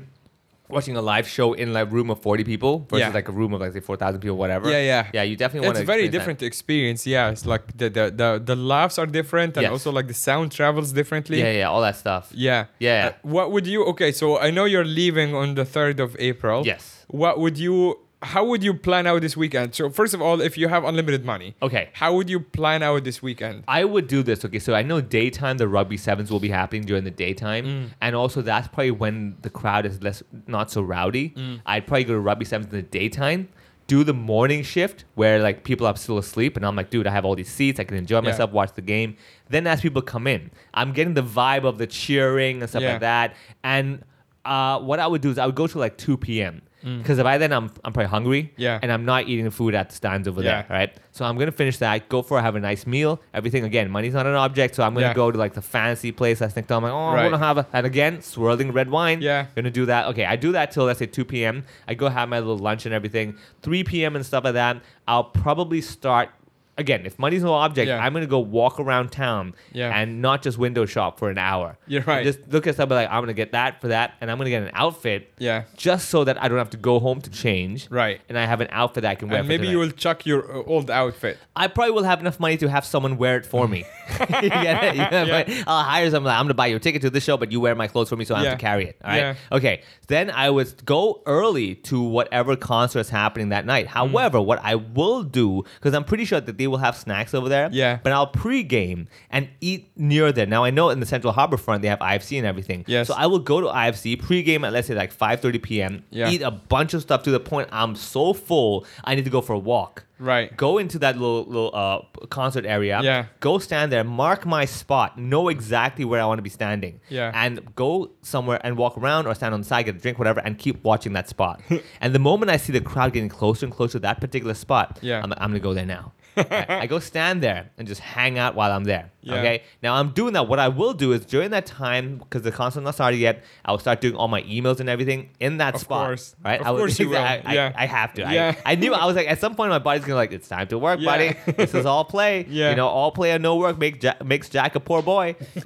watching a live show in like a room of forty people versus Yeah. like a room of like say four thousand people, whatever. Yeah, yeah. yeah. You definitely want it's a very different experience. Yeah, it's like the the the, the laughs are different, and Yes. also like the sound travels differently. Yeah, yeah, all that stuff. Yeah. Yeah. Uh, what would you? Okay, so I know you're leaving on the third of April. Yes. What would you? How would you plan out this weekend? So first of all, if you have unlimited money, Okay. how would you plan out this weekend? I would do this. Okay, so I know daytime the rugby sevens will be happening during the daytime, Mm. and also that's probably when the crowd is less not so rowdy. Mm. I'd probably go to rugby sevens in the daytime. Do the morning shift where like people are still asleep, and I'm like, dude, I have all these seats, I can enjoy Yeah. myself, watch the game. Then as people come in, I'm getting the vibe of the cheering and stuff Yeah. like that. And uh, what I would do is I would go to like 2 p.m. Because by then I'm I'm probably hungry, Mm. Yeah. and I'm not eating the food at the stands over Yeah. there, right? So I'm gonna finish that, go for have a nice meal, everything again. Money's not an object, so I'm gonna Yeah. go to like the fancy place. I think I'm like, oh, Right. I wanna have a, and again, swirling red wine. Yeah. gonna do that. Okay, I do that till let's say 2 p.m. I go have my little lunch and everything. 3 p.m. and stuff like that. I'll probably start. Again, if money's no object, Yeah. I'm gonna go walk around town Yeah. and not just window shop for an hour. You're right. Just look at something like I'm gonna get that for that, and I'm gonna get an outfit Yeah. just so that I don't have to go home to change. Right. And I have an outfit that I can wear. And maybe you will chuck your uh, old outfit. I probably will have enough money to have someone wear it for me. you get it? You know, Yeah. I'll hire someone. Like, I'm gonna buy your ticket to this show, but you wear my clothes for me, so I have to carry it. All right. Yeah. Okay. Then I would go early to whatever concert is happening that night. However, what I will do, because I'm pretty sure that they will have snacks over there. Yeah. But I'll pre-game and eat near there. Now I know in the Central Harbor front they have IFC and everything. Yes. So I will go to IFC pre-game at let's say like 5:30 p.m. Yeah. Eat a bunch of stuff to the point I'm so full I need to go for a walk Right. go into that little little uh, concert area. Yeah. Go stand there, mark my spot, know exactly where I want to be standing. Yeah. And go somewhere and walk around or stand on the side, get a drink, whatever, and keep watching that spot. and the moment I see the crowd getting closer and closer to that particular spot, Yeah. I'm, I'm gonna go there now. I, I go stand there and just hang out while I'm there. Yeah. Okay. Now I'm doing that. What I will do is during that time, because the concert's not started yet, I'll start doing all my emails and everything in that Of spot. course. Right. Of I would- course you will. I, I- Yeah. I have to. Yeah. I, I knew I was like at some point my body's gonna like it's time to work, Yeah. buddy. This is all play. Yeah. You know, all play and no work make Jack, makes Jack a poor boy.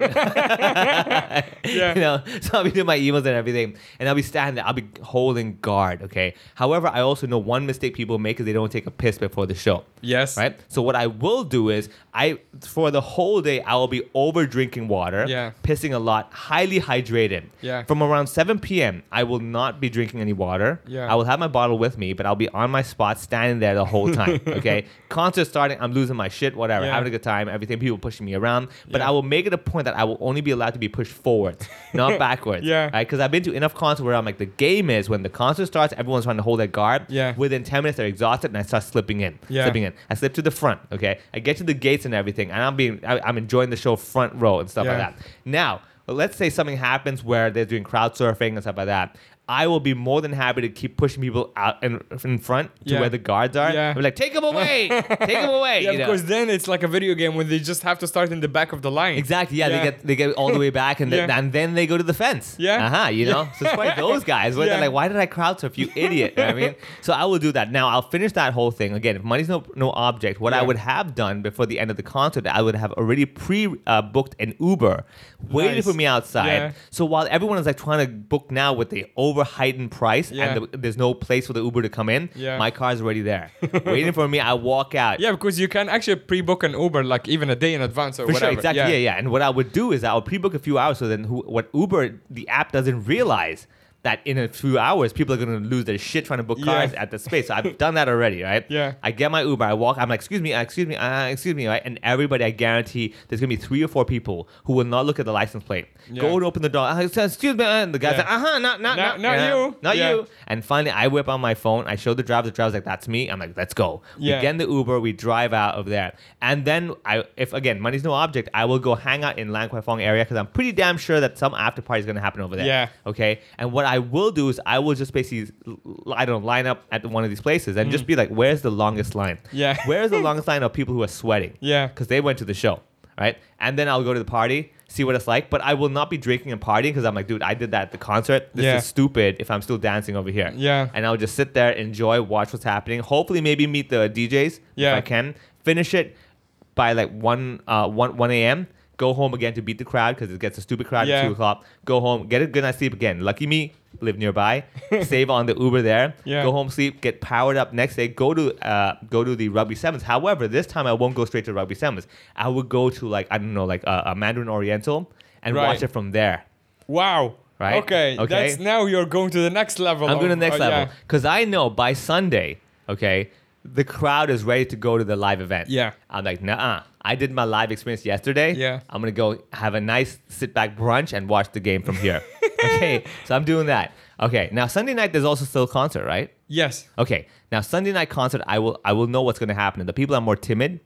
Yeah. You know, so I'll be doing my emails and everything, and I'll be standing there. I'll be holding guard. Okay. However, I also know one mistake people make is they don't take a piss before the show. Yes. Right. So what I will do is I for the whole day I will be over drinking water. Yeah. Pissing a lot, highly hydrated. Yeah. From around 7 p.m. I will not be drinking any water. Yeah. I will have my bottle with me, but I'll be on my spot, standing there the whole time. okay. Concert starting, I'm losing my shit, whatever, Yeah. having a good time, everything, people pushing me around. But Yeah. I will make it a point that I will only be allowed to be pushed forward, not backwards. Yeah. Right? Because I've been to enough concerts where I'm like, the game is when the concert starts, everyone's trying to hold their guard. Yeah. Within 10 minutes, they're exhausted, and I start slipping in. Yeah. Slipping in. I slip to the front. Okay. I get to the gates and everything, and I'm being, I, I'm enjoying the show front row and stuff Yeah. like that. Now, let's say something happens where they're doing crowd surfing and stuff like that. I will be more than happy to keep pushing people out in, in front to Yeah. where the guards are. Yeah. I'm like, take them away, take them away. Yeah, you know? because then it's like a video game when they just have to start in the back of the line. Exactly. Yeah, they get they get all the way back, and, Yeah. then, and then they go to the fence. Yeah. Uh huh. You know, so it's quite those guys. Where Yeah. they're like, "Why did I crowd surf? You idiot!" You know what I mean, so I will do that. Now I'll finish that whole thing again. If money's no no object, what I would have done before the end of the concert, I would have already pre uh, booked an Uber, waiting Nice. for me outside. Yeah. So while everyone is like trying to book now with the over heightened price, Yeah. and the, there's no place for the Uber to come in, Yeah. my car is already there, waiting for me. I walk out. Yeah, because you can actually pre-book an Uber like even a day in advance or For whatever. sure, exactly. Yeah. yeah, And what I would do is I would pre-book a few hours, so then who, what Uber the app doesn't realize that in a few hours people are gonna lose their shit trying to book Yeah. cars at the space. So I've done that already, right? Yeah. I get my Uber, I walk, I'm like, excuse me, uh, excuse me, uh, excuse me, right? And everybody, I guarantee, there's gonna be three or four people who will not look at the license plate. Yeah. Go and open the door. Uh, excuse me, and the guy's Yeah. like, uh huh, not, not, Not- not, yeah, you. not Yeah. you. And finally, I whip out my phone. I show the driver. The driver's like, "That's me." I'm like, "Let's go." Yeah. We get in the Uber. We drive out of there, and then I, if again money's no object, I will go hang out in Lan Kwai Fong area because I'm pretty damn sure that some after party is gonna happen over there. Yeah. Okay. And what I will do is I will just basically, I don't know, line up at one of these places and just be like, "Where's the longest line? Mm. Yeah. Where's the longest line of people who are sweating? Yeah. Because they went to the show, right? And then I'll go to the party, see what it's like. But I will not be drinking and partying because I'm like, dude, I did that at the concert. This Yeah. is stupid if I'm still dancing over here. Yeah. And I'll just sit there, enjoy, watch what's happening. Hopefully, maybe meet the DJs Yeah. if I can. Finish it by like 1, uh, 1, 1 a.m. Go home again to beat the crowd because it gets a stupid crowd Yeah. at 2 o'clock. Go home, get a good night's sleep again. Lucky me, live nearby. save on the Uber there. Yeah. Go home, sleep, get powered up next day. Go to uh, go to the rugby sevens. However, this time I won't go straight to rugby sevens. I would go to like I don't know, like a, a Mandarin Oriental and Right. watch it from there. Wow. Right? Okay. Okay. That's now you're going to the next level. I'm going to the next uh, level yeah. because I know by Sunday, okay, the crowd is ready to go to the live event. Yeah. I'm like, nah. I did my live experience yesterday. Yeah. I'm gonna go have a nice sit back brunch and watch the game from here. okay, so I'm doing that. Okay, now Sunday night there's also still a concert, right? Yes. Okay, now Sunday night concert, I will I will know what's gonna happen. The people are more timid,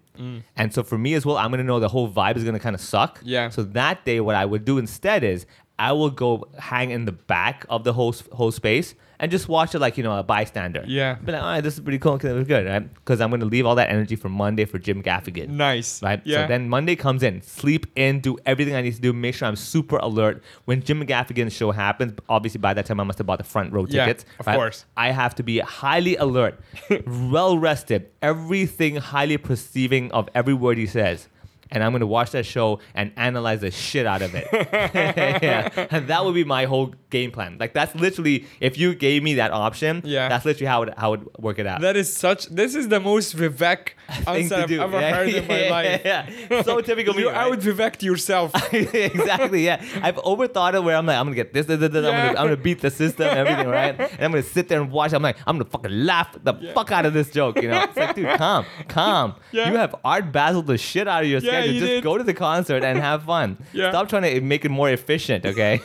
and so for me as well, I'm gonna know the whole vibe is gonna kind of suck. Mm. Yeah. So that day, what I would do instead is I will go hang in the back of the whole whole space and just watch it like you know a bystander. Yeah. Be like, all right, this is pretty cool. Cause it was good, right? Because I'm gonna leave all that energy for Monday for Jim Gaffigan. Nice. Right. Yeah. So then Monday comes in, sleep in, do everything I need to do, make sure I'm super alert. When Jim Gaffigan's show happens, obviously by that time I must have bought the front row Yeah, tickets. of right? course. I have to be highly alert, well rested, everything highly perceiving of every word he says. And I'm gonna watch that show and analyze the shit out of it. yeah. And that would be my whole game plan. Like that's literally if you gave me that option, Yeah. that's literally how it, how would work it out. That is such. This is the most Vivek answer I've ever yeah. heard in my life. Yeah, So typical me. You right? out Vivek yourself. exactly. Yeah, I've overthought it. Where I'm like, I'm gonna get this, this, this, this. I'm, gonna, I'm gonna beat the system, everything, right? And I'm gonna sit there and watch. I'm like, I'm gonna fucking laugh the fuck out of this joke. You know, it's like, dude, calm, calm. Yeah. You have art bazzled the shit out of your You Just did. go to the concert and have fun. Yeah. Stop trying to make it more efficient. Okay.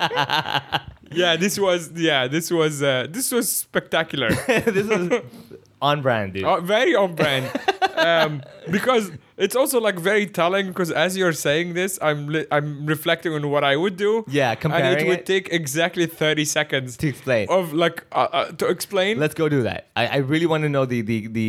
yeah, this was. Yeah, this was. Uh, this was spectacular. this is on brand, dude. Uh, very on brand. um, because it's also like very telling. Because as you're saying this, I'm li- I'm reflecting on what I would do. Yeah, comparing and it would it. take exactly thirty seconds To explain. of like uh, uh, to explain. Let's go do that. I, I really want to know the the the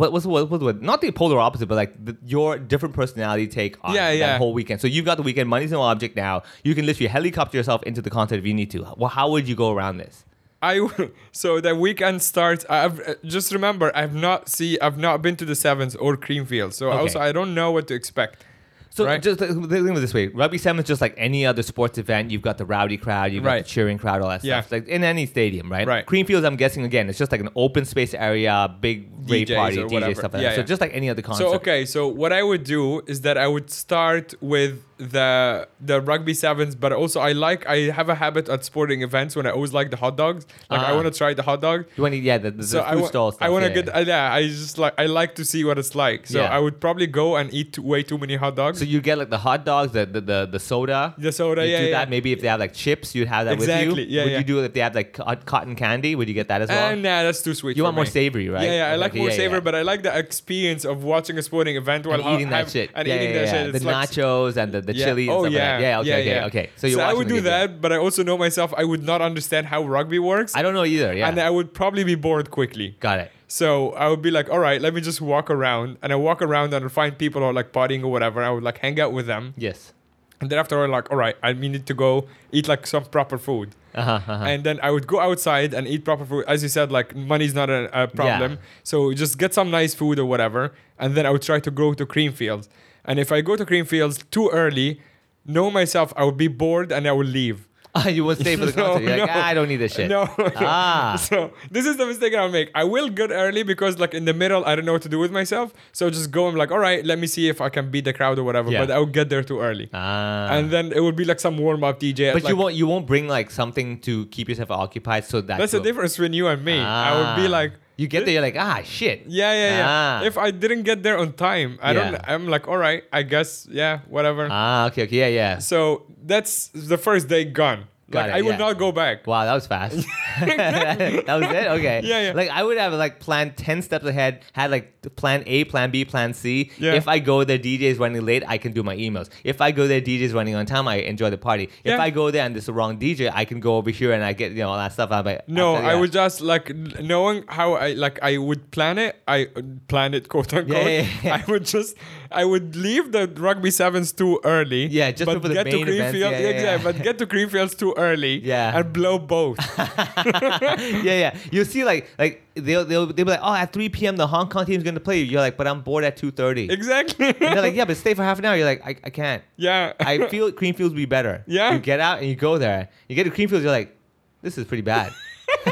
what what's what, what, what not the polar opposite, but like the, your different personality take on Yeah, that yeah. whole weekend. So you've got the weekend. Money's no object now. You can literally helicopter yourself into the concert if you need to. Well, how would you go around this? I so the weekend starts. I've uh, just remember I've not see I've not been to the sevens or Creamfield, so Okay. also I don't know what to expect. So Right. just think of it this way: Rugby sevens just like any other sports event. You've got the rowdy crowd, you've got the cheering crowd, all that Yeah. stuff. Like in any stadium, right? Right. Creamfields, I'm guessing again, it's just like an open space area, big rave party, DJ whatever. stuff like Yeah, that. So just like any other concert. So okay, so what I would do is that I would start with the the rugby sevens, but also I like I have a habit at sporting events when I always like the hot dogs. Like I Ah. want to try the hot dog. You want to, yeah, the, the, So the I food wa- stall stuff. I want to yeah, get yeah. uh, yeah. I just like I like to see what it's like. So Yeah. I would probably go and eat too, way too many hot dogs. So you get like the hot dogs, the the the, the soda. The soda, You yeah, do yeah. that. Maybe if they have like chips, you'd have that with Exactly, you. yeah, Would yeah. you do it if they have like cotton candy? Would you get that as well? Uh, nah, that's too sweet. you want more savory, right? Yeah, yeah, I Okay, like more yeah, savor, yeah. but I like the experience of watching a sporting event while and eating that shit. and eating that shit. The nachos and the, the yeah. chili and oh, stuff yeah. like that. Yeah, okay, yeah, okay, yeah. okay. So you're I would do good game. that, but I also know myself. I would not understand how rugby works, I don't know either. Yeah. and I would probably be bored quickly. Got it. So I would be like, all right, let me just walk around, and I walk around and I'll find people who are like partying or whatever. I would like hang out with them, Yes. and then after I'm like, all right, I need to go eat like some proper food. Uh-huh, uh-huh. And then I would go outside and eat proper food. As you said, like money's not a, a problem. Yeah. So just get some nice food or whatever. And then I would try to go to Creamfields. And if I go to Creamfields too early, know myself, I would be bored and I would leave. you won't stay for the concert. You're like, no. ah, I don't need this shit. No. Ah. So this is the mistake I'll make. I will get early because like in the middle, I don't know what to do with myself. So just go. I'm like, all right, let me see if I can beat the crowd or whatever. Yeah. But I will get there too early. Ah. And then it would be like some warm up DJ. at, but you like- won't you won't bring like something to keep yourself occupied so that That's the will- difference between you and me. I would be Ah. like, you get there you're like ah shit Yeah, yeah, yeah. Ah. If I didn't get there on time, I don't. I'm like, all right, I guess, yeah, whatever. ah okay okay yeah yeah So that's the first day gone. Got like, it, I would yeah. not go back. Wow, that was fast. that was it. Okay. Yeah, yeah. Like I would have like planned ten steps ahead. Had like plan A, plan B, plan C. Yeah. If I go there, DJ is running late. I can do my emails. If I go there, DJ is running on time. I enjoy the party. If Yeah. I go there and there's the wrong DJ, I can go over here and I get you know all that stuff. I'm like, No, after- I would just like knowing how I like I would plan it. I uh, plan it, quote unquote. Yeah, yeah, yeah. I would just I would leave the rugby sevens too early. Yeah, just before the get main to events. Creamfield. Yeah, yeah, exactly, yeah. but get to Creamfields too early. Yeah. and blow both. yeah, yeah. You see, like, like they'll they'll they'll be like, oh, at 3 p.m. the Hong Kong team's gonna play. You're like, but I'm bored at 2:30. exactly. And they're like, yeah, but stay for half an hour. You're like, I, I can't. yeah. I feel Creamfields would be better. Yeah. You get out and you go there. You get to Creamfields, you're like, this is pretty bad.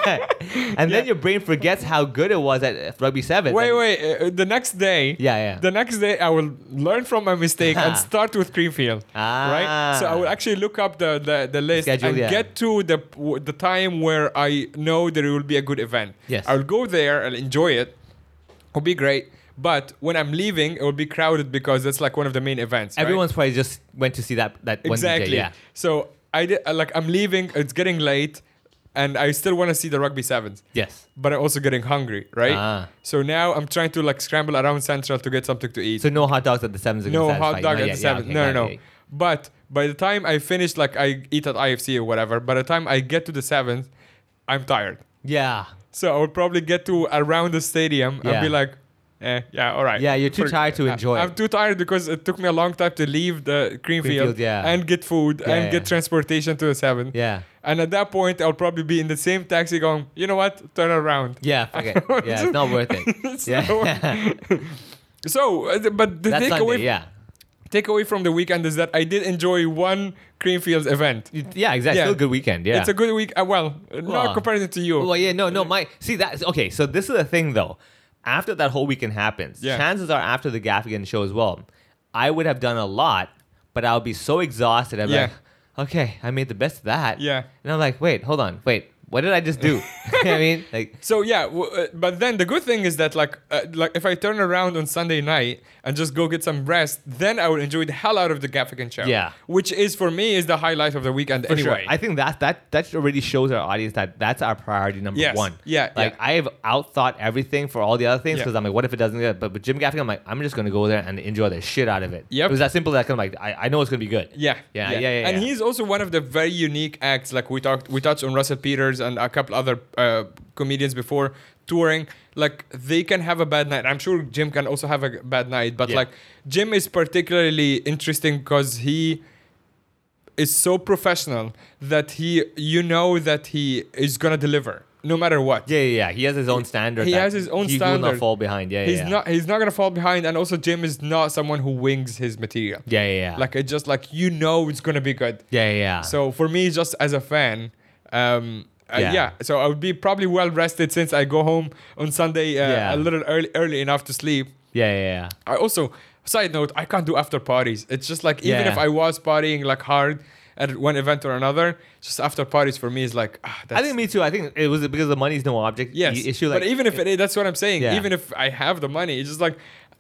and then your brain forgets how good it was at rugby seven. Wait, And- wait. Uh, the next day. Yeah, yeah. The next day, I will learn from my mistake and start with Creamfield. Right. So I will Ah. actually look up the the, the list Schedule, and yeah. get to the the time where I know there will be a good event. Yes. I will go there and enjoy it. It'll be great. But when I'm leaving, it will be crowded because that's like one of the main events. Everyone's right? Probably just went to see that that one exactly. DJ. Yeah. So I did like I'm leaving. It's getting late, and I still want to see the rugby sevens Yes. but I'm also getting hungry, right? Ah. So now I'm trying to like scramble around Central to get something to eat. So no hot dogs at the sevens. no hot you. dog at the Yeah, seven. okay, no, no, no. But by the time I finish, like I eat at IFC or whatever, by the time I get to the seventh, I'm tired. Yeah. So I would probably get to around the stadium and be like, eh, yeah, all right. Yeah, you're too tired to I- enjoy I'm too tired because it took me a long time to leave the Creamfield, Creamfield, yeah. and get food Yeah, and yeah. get transportation to the seven. Yeah. And at that point, I'll probably be in the same taxi going, you know what? Turn around. Yeah. Okay. yeah. It's not worth it. Yeah. not So, uh, but the That's takeaway Sunday. Yeah. takeaway from the weekend is that I did enjoy one Creamfields event. Yeah. Exactly. Yeah. Still a good weekend. Yeah. It's a good week. Uh, well, Well, not compared to you. Well, yeah, no, no. My see that okay. So this is the thing though. After that whole weekend happens, Yeah. chances are after the Gaffigan show as well, I would have done a lot, but I would be so exhausted. I'm Yeah. like, okay, I made the best of that. Yeah. And I'm like, wait, hold on, wait, what did I just do? you know what I mean, like, So yeah, w- uh, but then the good thing is that like uh, like if I turn around on Sunday night and just go get some rest, then I will enjoy the hell out of the Gaffigan show. Yeah. which is for me is the highlight of the weekend for anyway. sure. I think that that that already shows our audience that that's our priority number Yes. one. Yeah, Like yeah. I have outthought everything for all the other things Yeah. because I'm like, what if it doesn't get? But with Jim Gaffigan, I'm like, I'm just gonna go there and enjoy the shit out of it. Yep. It was that simple. That kind of like, I, I know it's gonna be good. Yeah, Yeah, yeah, yeah, And yeah. he's also one of the very unique acts. Like we talked, we touched on Russell Peters and a couple other uh, comedians before touring. Like they can have a bad night. I'm sure Jim can also have a bad night, but Yeah. like Jim is particularly interesting because he is so professional that he, you know, that he is gonna deliver no matter what. Yeah, yeah, yeah. He has his own standard. He has his own standard. he will not fall behind. Yeah, he's yeah. not. He's not gonna fall behind. And also, Jim is not someone who wings his material. Yeah, yeah, yeah. Like it just like you know it's gonna be good. yeah, yeah, yeah. So for me, just as a fan, um, uh, Yeah. yeah. So I would be probably well rested since I go home on Sunday uh, Yeah. a little early, early enough to sleep. yeah, yeah, yeah. I also, side note, I can't do after parties. It's just like even Yeah. if I was partying like hard at one event or another, just after parties for me is like ah, that's, I think me too. I think it was because the money's no object yes. issue. Like, but even if it is, that's what I'm saying. Even if I have the money, it's just like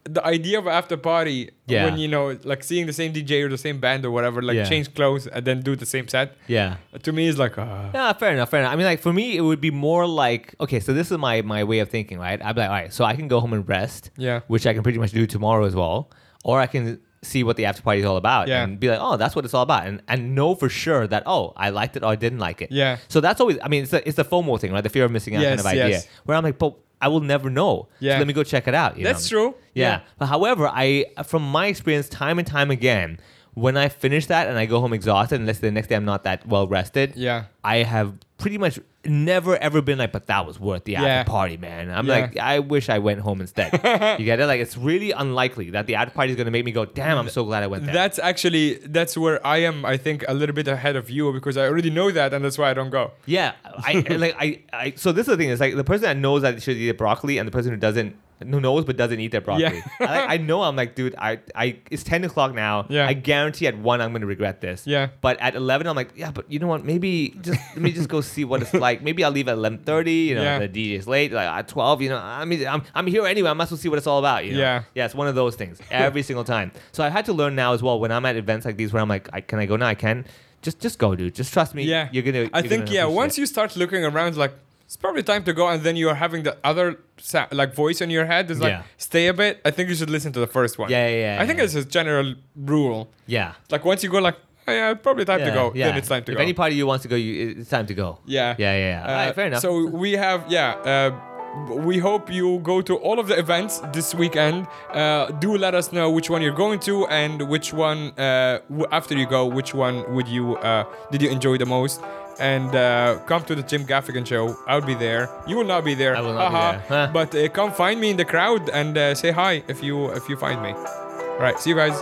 the idea of after party Yeah. when you know like seeing the same DJ or the same band or whatever like Yeah. change clothes and then do the same set Yeah. to me is like uh, Yeah, fair enough, fair enough. I mean, like for me, it would be more like, okay, so this is my my way of thinking, right? I'd be like, all right, so I can go home and rest, Yeah. which I can pretty much do tomorrow as well, or I can see what the after party is all about Yeah. and be like, oh, that's what it's all about, and and know for sure that oh, I liked it or I didn't like it. Yeah. So that's always, I mean, it's the, it's the FOMO thing, right? The fear of missing out kind of idea, yes. where I'm like, but I will never know. Yeah. So let me go check it out. you That's know? true. Yeah. Yeah. But however, I from my experience, time and time again, when I finish that and I go home exhausted, unless the next day I'm not that well rested, Yeah. I have pretty much never ever been like, but that was worth the after party, man. I'm Yeah. like, I wish I went home instead. you get it? Like, it's really unlikely that the after party is gonna make me go, damn, I'm so glad I went there. that's actually that's where I am I think a little bit ahead of you because I already know that and that's why I don't go Yeah, I like I, I. So this is the thing. It's like the person that knows that they should eat broccoli, and the person who doesn't, who knows but doesn't eat their broccoli. Yeah. I, I know. I'm like, dude. I, I. It's ten o'clock now. Yeah. I guarantee at one I'm gonna regret this. Yeah. But at eleven, I'm like, yeah. But you know what? Maybe just let me just go see what it's like. Maybe I'll leave at eleven thirty. You know, Yeah. the DJ's late. Like at twelve. You know, I mean, I'm I'm here anyway. I must well see what it's all about. You know? Yeah. Yeah. It's one of those things every single time. So I had to learn now as well. When I'm at events like these, where I'm like, I, can I go now? I can. Just just go, dude. Just trust me. yeah You're gonna. I you're think gonna yeah once it. you start looking around like it's probably time to go and then you're having the other sa- like voice in your head is like Yeah. stay a bit I think you should listen to the first one Yeah, yeah, yeah, I think it's a general rule Yeah. like once you go like oh, yeah probably time to go yeah. then it's time to if go any party you wants to go, you, it's time to go. Yeah. Yeah, yeah, yeah. Uh, fair enough. So we have, yeah. Uh, we hope you go to all of the events this weekend. Uh, do let us know which one you're going to and which one uh, after you go, which one would you uh, did you enjoy the most? And uh, come to the Jim Gaffigan show. I'll be there. You will not be there. I will not be there. But uh, come find me in the crowd and uh, say hi if you if you find me. All right. See you guys.